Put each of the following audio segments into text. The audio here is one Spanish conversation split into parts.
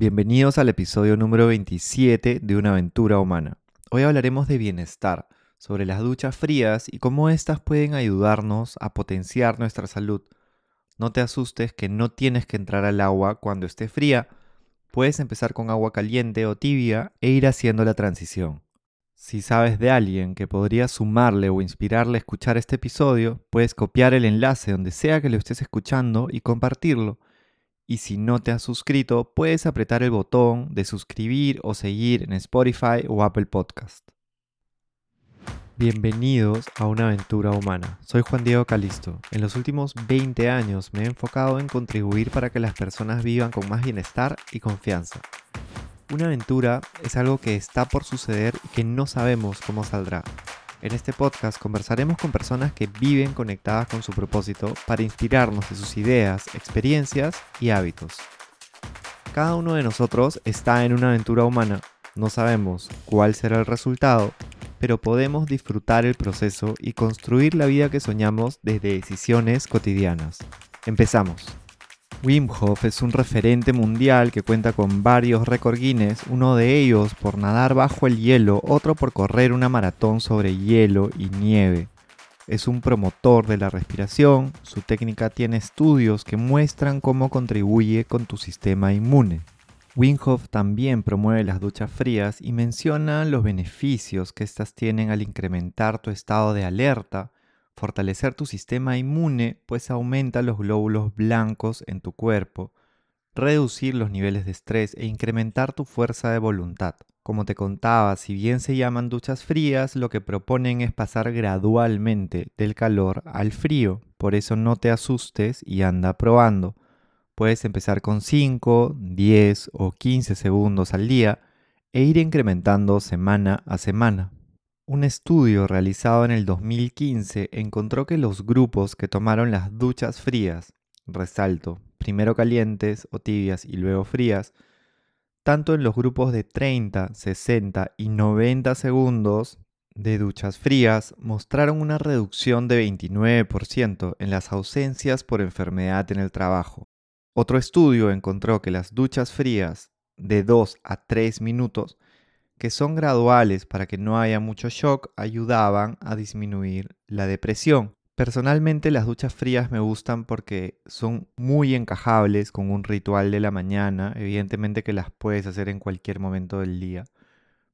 Bienvenidos al episodio número 27 de Una aventura humana. Hoy hablaremos de bienestar, sobre las duchas frías y cómo éstas pueden ayudarnos a potenciar nuestra salud. No te asustes que no tienes que entrar al agua cuando esté fría. Puedes empezar con agua caliente o tibia e ir haciendo la transición. Si sabes de alguien que podría sumarle o inspirarle a escuchar este episodio, puedes copiar el enlace donde sea que lo estés escuchando y compartirlo y si no te has suscrito, puedes apretar el botón de suscribir o seguir en Spotify o Apple Podcast. Bienvenidos a una aventura humana. Soy Juan Diego Calisto. En los últimos 20 años me he enfocado en contribuir para que las personas vivan con más bienestar y confianza. Una aventura es algo que está por suceder y que no sabemos cómo saldrá. En este podcast conversaremos con personas que viven conectadas con su propósito para inspirarnos de sus ideas, experiencias y hábitos. Cada uno de nosotros está en una aventura humana. No sabemos cuál será el resultado, pero podemos disfrutar el proceso y construir la vida que soñamos desde decisiones cotidianas. Empezamos. Wim Hof es un referente mundial que cuenta con varios récord Guinness, uno de ellos por nadar bajo el hielo, otro por correr una maratón sobre hielo y nieve. Es un promotor de la respiración, su técnica tiene estudios que muestran cómo contribuye con tu sistema inmune. Wim Hof también promueve las duchas frías y menciona los beneficios que éstas tienen al incrementar tu estado de alerta, fortalecer tu sistema inmune, pues aumenta los glóbulos blancos en tu cuerpo, reducir los niveles de estrés e incrementar tu fuerza de voluntad. Como te contaba, si bien se llaman duchas frías, lo que proponen es pasar gradualmente del calor al frío, por eso no te asustes y anda probando. Puedes empezar con 5, 10 o 15 segundos al día e ir incrementando semana a semana. Un estudio realizado en el 2015 encontró que los grupos que tomaron las duchas frías, resalto, primero calientes o tibias y luego frías, tanto en los grupos de 30, 60 y 90 segundos de duchas frías mostraron una reducción de 29% en las ausencias por enfermedad en el trabajo. Otro estudio encontró que las duchas frías de 2 a 3 minutos que son graduales para que no haya mucho shock, ayudaban a disminuir la depresión. Personalmente las duchas frías me gustan porque son muy encajables con un ritual de la mañana, evidentemente que las puedes hacer en cualquier momento del día,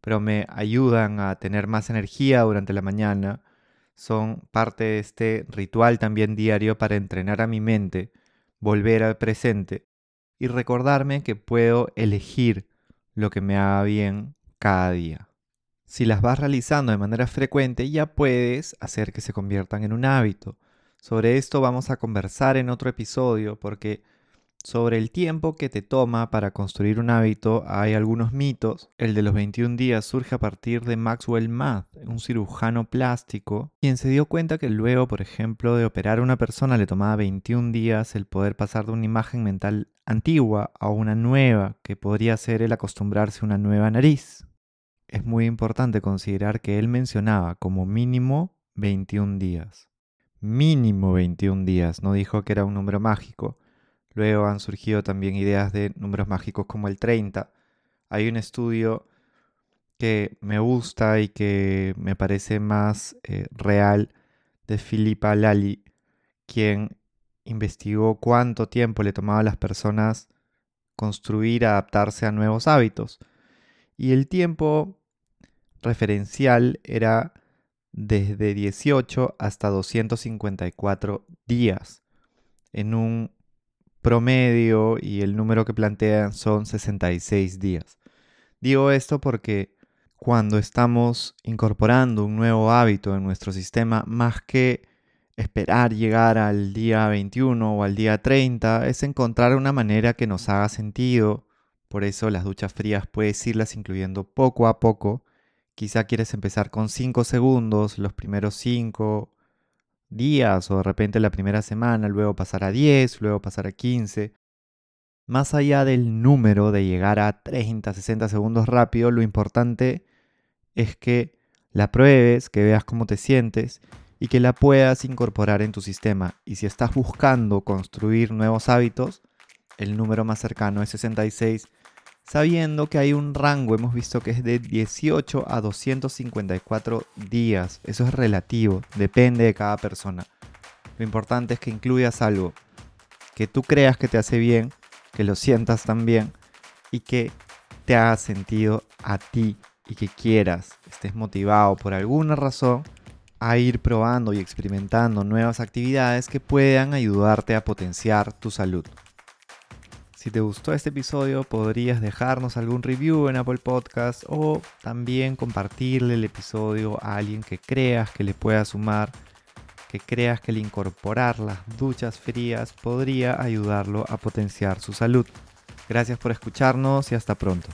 pero me ayudan a tener más energía durante la mañana, son parte de este ritual también diario para entrenar a mi mente, volver al presente y recordarme que puedo elegir lo que me haga bien cada día. Si las vas realizando de manera frecuente, ya puedes hacer que se conviertan en un hábito. Sobre esto vamos a conversar en otro episodio porque sobre el tiempo que te toma para construir un hábito hay algunos mitos. El de los 21 días surge a partir de Maxwell Math, un cirujano plástico, quien se dio cuenta que luego, por ejemplo, de operar a una persona le tomaba 21 días el poder pasar de una imagen mental antigua a una nueva, que podría ser el acostumbrarse a una nueva nariz es muy importante considerar que él mencionaba como mínimo 21 días. Mínimo 21 días, no dijo que era un número mágico. Luego han surgido también ideas de números mágicos como el 30. Hay un estudio que me gusta y que me parece más eh, real de Philippa Lally, quien investigó cuánto tiempo le tomaba a las personas construir, adaptarse a nuevos hábitos. Y el tiempo referencial era desde 18 hasta 254 días. En un promedio y el número que plantean son 66 días. Digo esto porque cuando estamos incorporando un nuevo hábito en nuestro sistema, más que esperar llegar al día 21 o al día 30, es encontrar una manera que nos haga sentido. Por eso las duchas frías puedes irlas incluyendo poco a poco Quizá quieres empezar con 5 segundos los primeros 5 días o de repente la primera semana, luego pasar a 10, luego pasar a 15. Más allá del número de llegar a 30, 60 segundos rápido, lo importante es que la pruebes, que veas cómo te sientes y que la puedas incorporar en tu sistema. Y si estás buscando construir nuevos hábitos, el número más cercano es 66 sabiendo que hay un rango, hemos visto que es de 18 a 254 días. Eso es relativo, depende de cada persona. Lo importante es que incluyas algo que tú creas que te hace bien, que lo sientas también y que te haga sentido a ti y que quieras, estés motivado por alguna razón a ir probando y experimentando nuevas actividades que puedan ayudarte a potenciar tu salud. Si te gustó este episodio, podrías dejarnos algún review en Apple Podcast o también compartirle el episodio a alguien que creas que le pueda sumar, que creas que el incorporar las duchas frías podría ayudarlo a potenciar su salud. Gracias por escucharnos y hasta pronto.